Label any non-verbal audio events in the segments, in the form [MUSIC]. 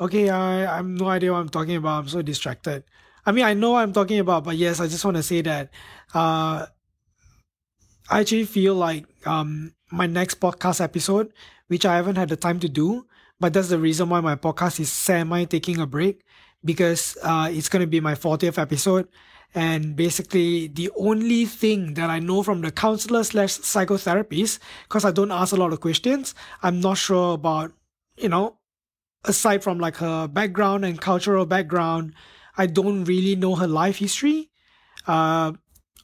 Okay, I, I have no idea what I'm talking about. I'm so distracted. I mean, I know what I'm talking about, but yes, I just want to say that uh, I actually feel like um, my next podcast episode, which I haven't had the time to do, but that's the reason why my podcast is semi taking a break because uh, it's going to be my 40th episode. And basically, the only thing that I know from the counselor slash psychotherapist, because I don't ask a lot of questions, I'm not sure about, you know, aside from like her background and cultural background, I don't really know her life history, uh,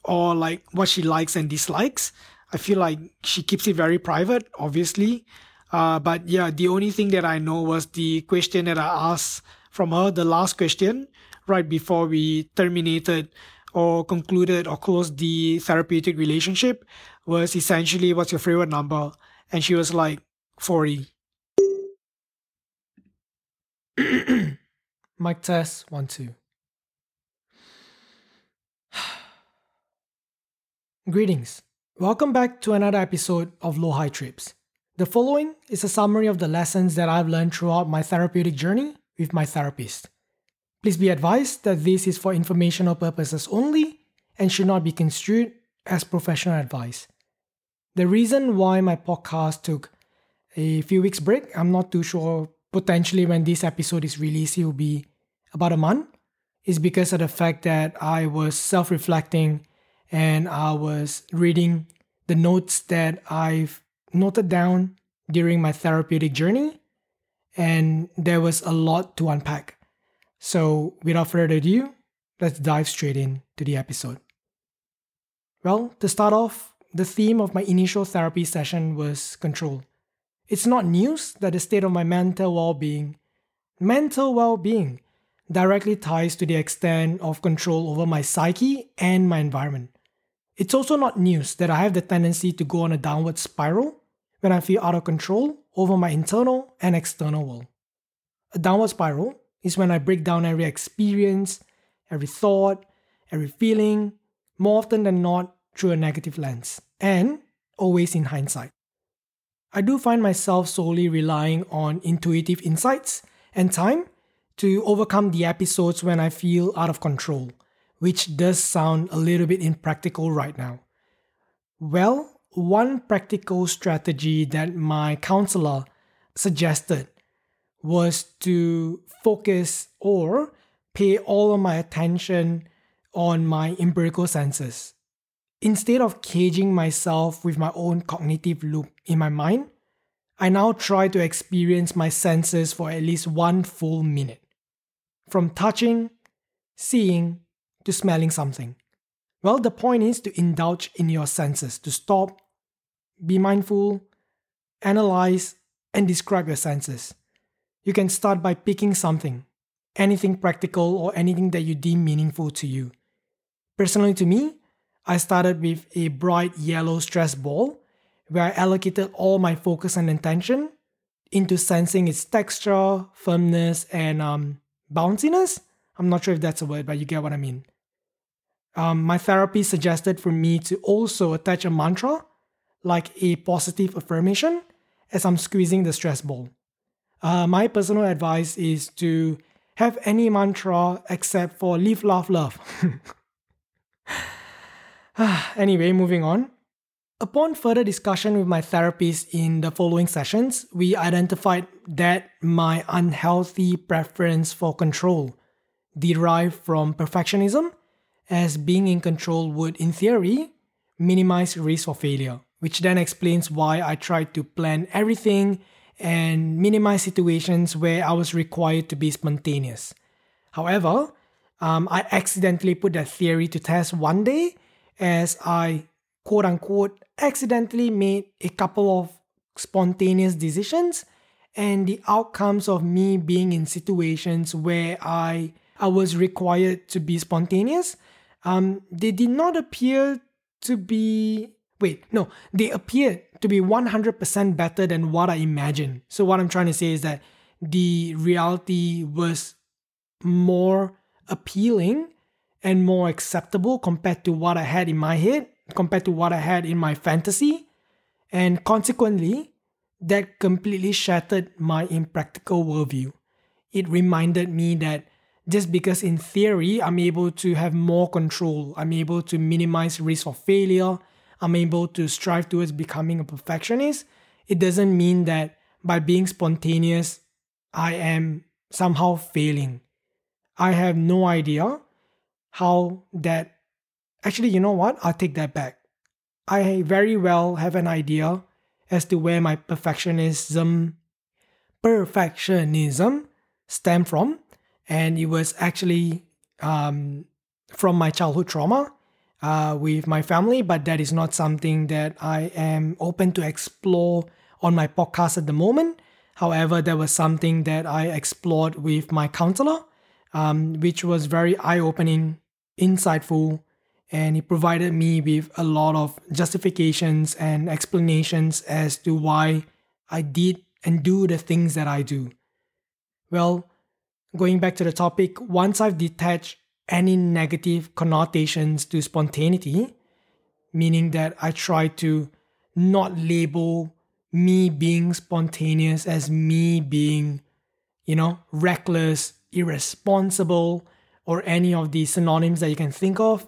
or like what she likes and dislikes. I feel like she keeps it very private, obviously. Uh, but yeah, the only thing that I know was the question that I asked from her, the last question, right before we terminated or concluded or closed the therapeutic relationship, was essentially, What's your favorite number? And she was like, 40. [CLEARS THROAT] Mic test, one, two. [SIGHS] Greetings. Welcome back to another episode of Low High Trips. The following is a summary of the lessons that I've learned throughout my therapeutic journey with my therapist. Please be advised that this is for informational purposes only and should not be construed as professional advice. The reason why my podcast took a few weeks break, I'm not too sure potentially when this episode is released it will be about a month, is because of the fact that I was self-reflecting and I was reading the notes that I've noted down during my therapeutic journey and there was a lot to unpack. So, without further ado, let's dive straight into the episode. Well, to start off, the theme of my initial therapy session was control. It's not news that the state of my mental well being, mental well being, directly ties to the extent of control over my psyche and my environment. It's also not news that I have the tendency to go on a downward spiral when I feel out of control over my internal and external world. A downward spiral is when I break down every experience, every thought, every feeling, more often than not through a negative lens, and always in hindsight. I do find myself solely relying on intuitive insights and time to overcome the episodes when I feel out of control, which does sound a little bit impractical right now. Well, one practical strategy that my counselor suggested was to focus or pay all of my attention on my empirical senses. Instead of caging myself with my own cognitive loop in my mind, I now try to experience my senses for at least one full minute. From touching, seeing, to smelling something. Well, the point is to indulge in your senses, to stop, be mindful, analyze, and describe your senses. You can start by picking something, anything practical or anything that you deem meaningful to you. Personally, to me, I started with a bright yellow stress ball where I allocated all my focus and attention into sensing its texture, firmness, and um, bounciness. I'm not sure if that's a word, but you get what I mean. Um, my therapy suggested for me to also attach a mantra, like a positive affirmation, as I'm squeezing the stress ball. Uh, my personal advice is to have any mantra except for live, laugh, love. [LAUGHS] [SIGHS] anyway, moving on. Upon further discussion with my therapist in the following sessions, we identified that my unhealthy preference for control derived from perfectionism as being in control would, in theory, minimize risk of failure, which then explains why I tried to plan everything and minimize situations where I was required to be spontaneous. However, um, I accidentally put that theory to test one day as I quote unquote accidentally made a couple of spontaneous decisions and the outcomes of me being in situations where I I was required to be spontaneous um, they did not appear to be. Wait, no, they appeared to be 100% better than what I imagined. So, what I'm trying to say is that the reality was more appealing and more acceptable compared to what I had in my head, compared to what I had in my fantasy. And consequently, that completely shattered my impractical worldview. it reminded me that just because in theory I'm able to have more control, I'm able to minimize risk of failure, I'm able to strive towards becoming a perfectionist, it doesn't mean that by being spontaneous, I am somehow failing. I have no idea how that. Actually, you know what? I'll take that back. I very well have an idea as to where my perfectionism perfectionism stemmed from, and it was actually um, from my childhood trauma uh, with my family. But that is not something that I am open to explore on my podcast at the moment. However, there was something that I explored with my counselor, um, which was very eye opening, insightful, and it provided me with a lot of justifications and explanations as to why I did and do the things that I do. Well, going back to the topic, once I've detached any negative connotations to spontaneity, meaning that I try to not label me being spontaneous as me being, you know, reckless, irresponsible, or any of the synonyms that you can think of,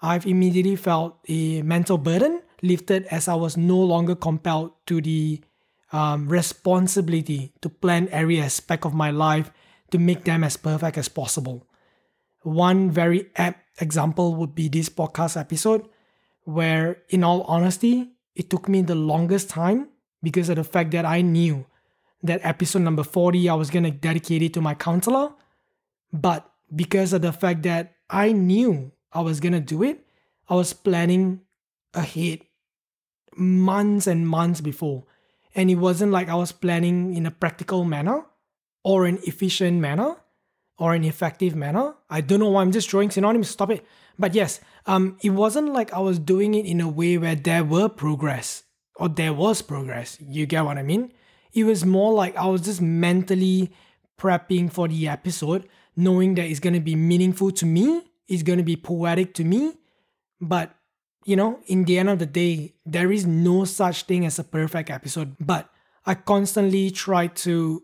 I've immediately felt a mental burden lifted as I was no longer compelled to the um, responsibility to plan every aspect of my life to make them as perfect as possible. One very apt example would be this podcast episode, where, in all honesty, it took me the longest time because of the fact that I knew that episode number 40 I was going to dedicate it to my counselor. But because of the fact that I knew I was going to do it, I was planning ahead months and months before. And it wasn't like I was planning in a practical manner or an efficient manner or an effective manner. I don't know why I'm just drawing synonyms, stop it. But yes, um, it wasn't like I was doing it in a way where there were progress or there was progress. You get what I mean? It was more like I was just mentally prepping for the episode, knowing that it's going to be meaningful to me, it's going to be poetic to me. But, you know, in the end of the day, there is no such thing as a perfect episode. But I constantly try to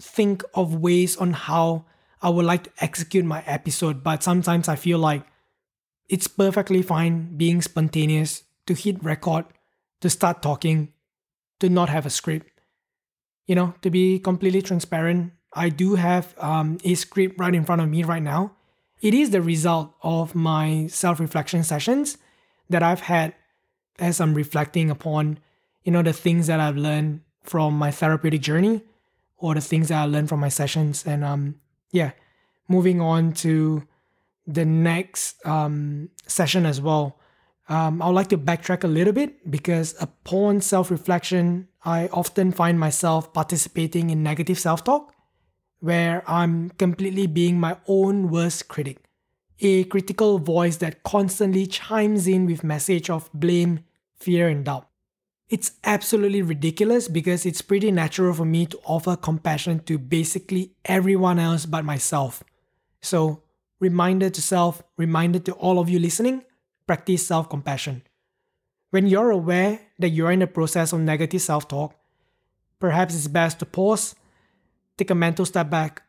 think of ways on how I would like to execute my episode. But sometimes I feel like it's perfectly fine being spontaneous to hit record to start talking, to not have a script. You know, to be completely transparent, I do have um, a script right in front of me right now. It is the result of my self reflection sessions that I've had as I'm reflecting upon, you know, the things that I've learned from my therapeutic journey or the things that I learned from my sessions. And um, yeah, moving on to the next um, session as well um, I would like to backtrack a little bit because upon self reflection, I often find myself participating in negative self talk where I'm completely being my own worst critic. A critical voice that constantly chimes in with message of blame, fear, and doubt. It's absolutely ridiculous because it's pretty natural for me to offer compassion to basically everyone else but myself. So, reminder to self, reminder to all of you listening practice self compassion. When you're aware that you're in the process of negative self talk, perhaps it's best to pause, take a mental step back,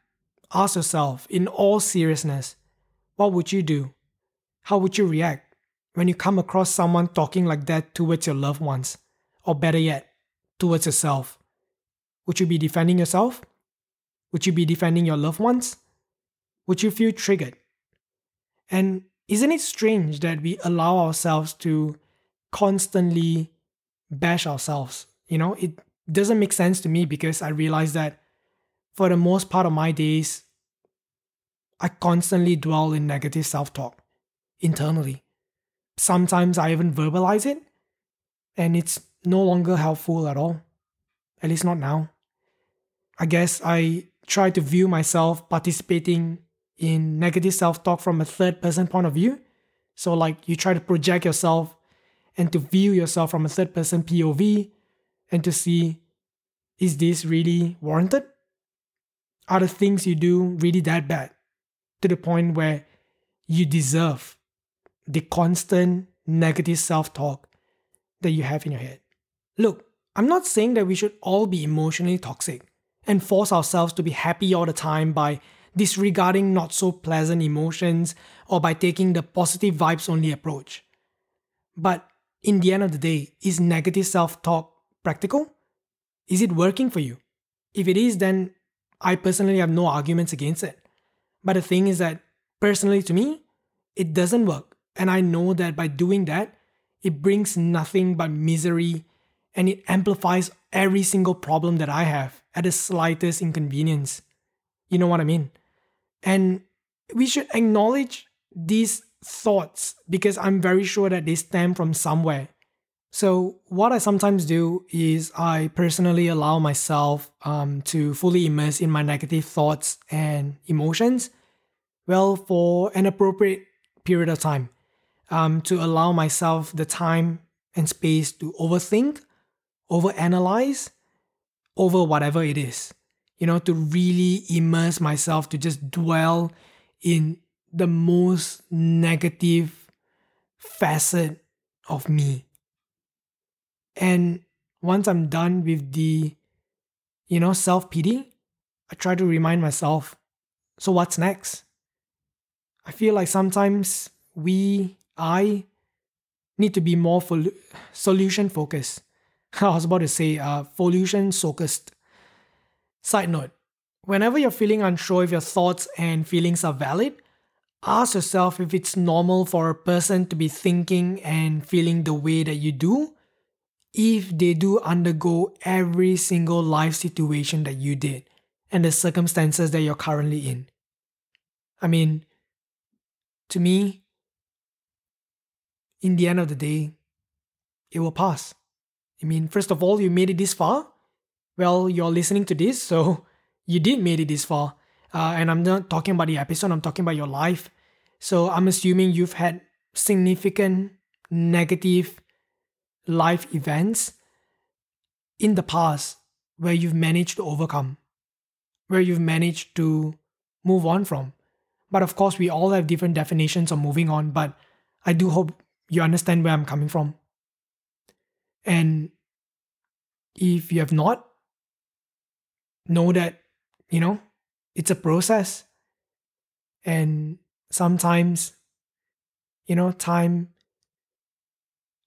ask yourself in all seriousness what would you do? How would you react when you come across someone talking like that towards your loved ones? Or better yet, towards yourself? Would you be defending yourself? Would you be defending your loved ones? Would you feel triggered? And isn't it strange that we allow ourselves to constantly bash ourselves? You know, it doesn't make sense to me because I realize that for the most part of my days, I constantly dwell in negative self talk internally. Sometimes I even verbalize it, and it's no longer helpful at all. At least not now. I guess I try to view myself participating in negative self talk from a third person point of view. So, like, you try to project yourself and to view yourself from a third person POV and to see is this really warranted? Are the things you do really that bad to the point where you deserve the constant negative self talk that you have in your head? Look, I'm not saying that we should all be emotionally toxic and force ourselves to be happy all the time by disregarding not so pleasant emotions or by taking the positive vibes only approach. But in the end of the day, is negative self talk practical? Is it working for you? If it is, then I personally have no arguments against it. But the thing is that, personally to me, it doesn't work. And I know that by doing that, it brings nothing but misery and it amplifies every single problem that I have at the slightest inconvenience. You know what I mean? And we should acknowledge these thoughts because I'm very sure that they stem from somewhere. So, what I sometimes do is I personally allow myself um, to fully immerse in my negative thoughts and emotions, well, for an appropriate period of time, um, to allow myself the time and space to overthink, overanalyze over whatever it is, you know, to really immerse myself, to just dwell in the most negative facet of me and once I'm done with the, you know, self pity, I try to remind myself so what's next? I feel like sometimes we, I, need to be more fol- solution focused. [LAUGHS] I was about to say uh, solution focused. Side note whenever you're feeling unsure if your thoughts and feelings are valid, ask yourself if it's normal for a person to be thinking and feeling the way that you do if they do undergo every single life situation that you did and the circumstances that you're currently in. I mean, to me, in the end of the day, it will pass. I mean, first of all, you made it this far. Well, you're listening to this, so [LAUGHS] you did made it this far. Uh, and I'm not talking about the episode, I'm talking about your life. So I'm assuming you've had significant negative life events in the past where you've managed to overcome, where you've managed to move on from. But of course, we all have different definitions of moving on, but I do hope you understand where I'm coming from. And if you have not, know that, you know, it's a process. And sometimes, you know, time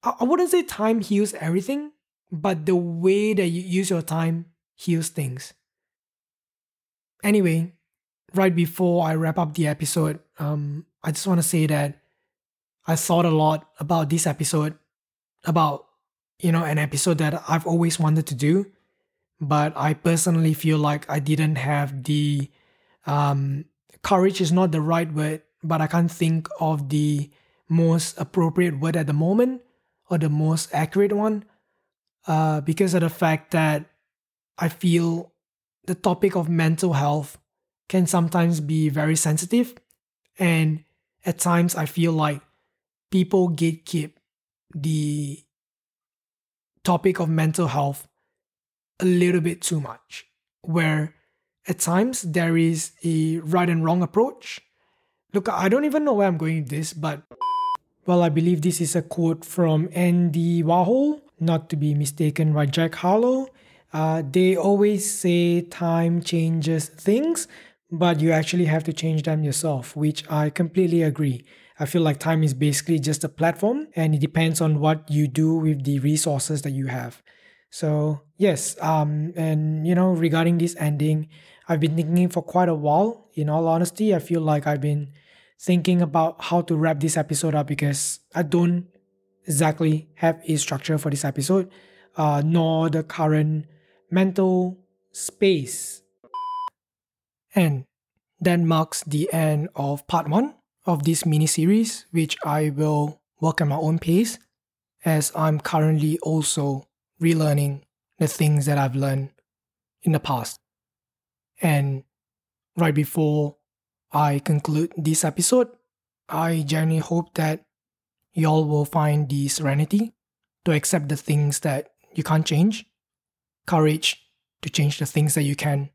I I wouldn't say time heals everything, but the way that you use your time heals things. Anyway, right before I wrap up the episode, um, I just want to say that I thought a lot about this episode, about you know an episode that I've always wanted to do, but I personally feel like I didn't have the um, courage is not the right word, but I can't think of the most appropriate word at the moment or the most accurate one uh, because of the fact that I feel the topic of mental health can sometimes be very sensitive. And at times, I feel like people gatekeep the topic of mental health a little bit too much, where at times there is a right and wrong approach. Look, I don't even know where I'm going with this, but well, I believe this is a quote from Andy Warhol, not to be mistaken by Jack Harlow. Uh, they always say time changes things, but you actually have to change them yourself, which I completely agree. I feel like time is basically just a platform and it depends on what you do with the resources that you have. So, yes, um, and you know, regarding this ending, I've been thinking for quite a while. In all honesty, I feel like I've been thinking about how to wrap this episode up because I don't exactly have a structure for this episode, uh, nor the current mental space. And that marks the end of part one of this mini series, which I will work at my own pace as I'm currently also relearning the things that I've learned in the past. And right before I conclude this episode, I genuinely hope that y'all will find the serenity to accept the things that you can't change, courage to change the things that you can,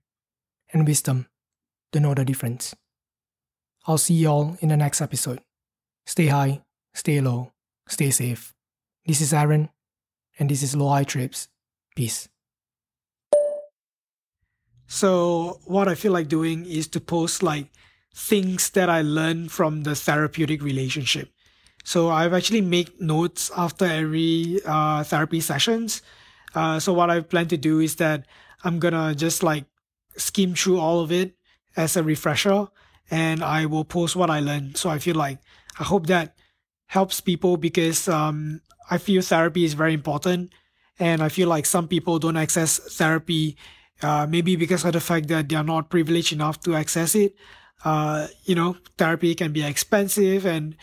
and wisdom to know the difference. I'll see y'all in the next episode. Stay high, stay low, stay safe. This is Aaron, and this is High Trips. Peace. So what I feel like doing is to post like things that I learned from the therapeutic relationship. So I've actually made notes after every uh, therapy sessions. Uh, so what I plan to do is that I'm gonna just like skim through all of it as a refresher, and I will post what I learned. So I feel like I hope that helps people because um, I feel therapy is very important, and I feel like some people don't access therapy, uh, maybe because of the fact that they are not privileged enough to access it. Uh, you know, therapy can be expensive, and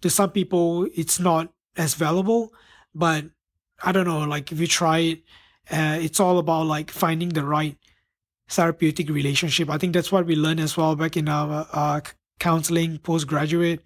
to some people it's not as valuable. But i don't know like if you try it uh, it's all about like finding the right therapeutic relationship. I think that's what we learned as well back in our uh, counseling postgraduate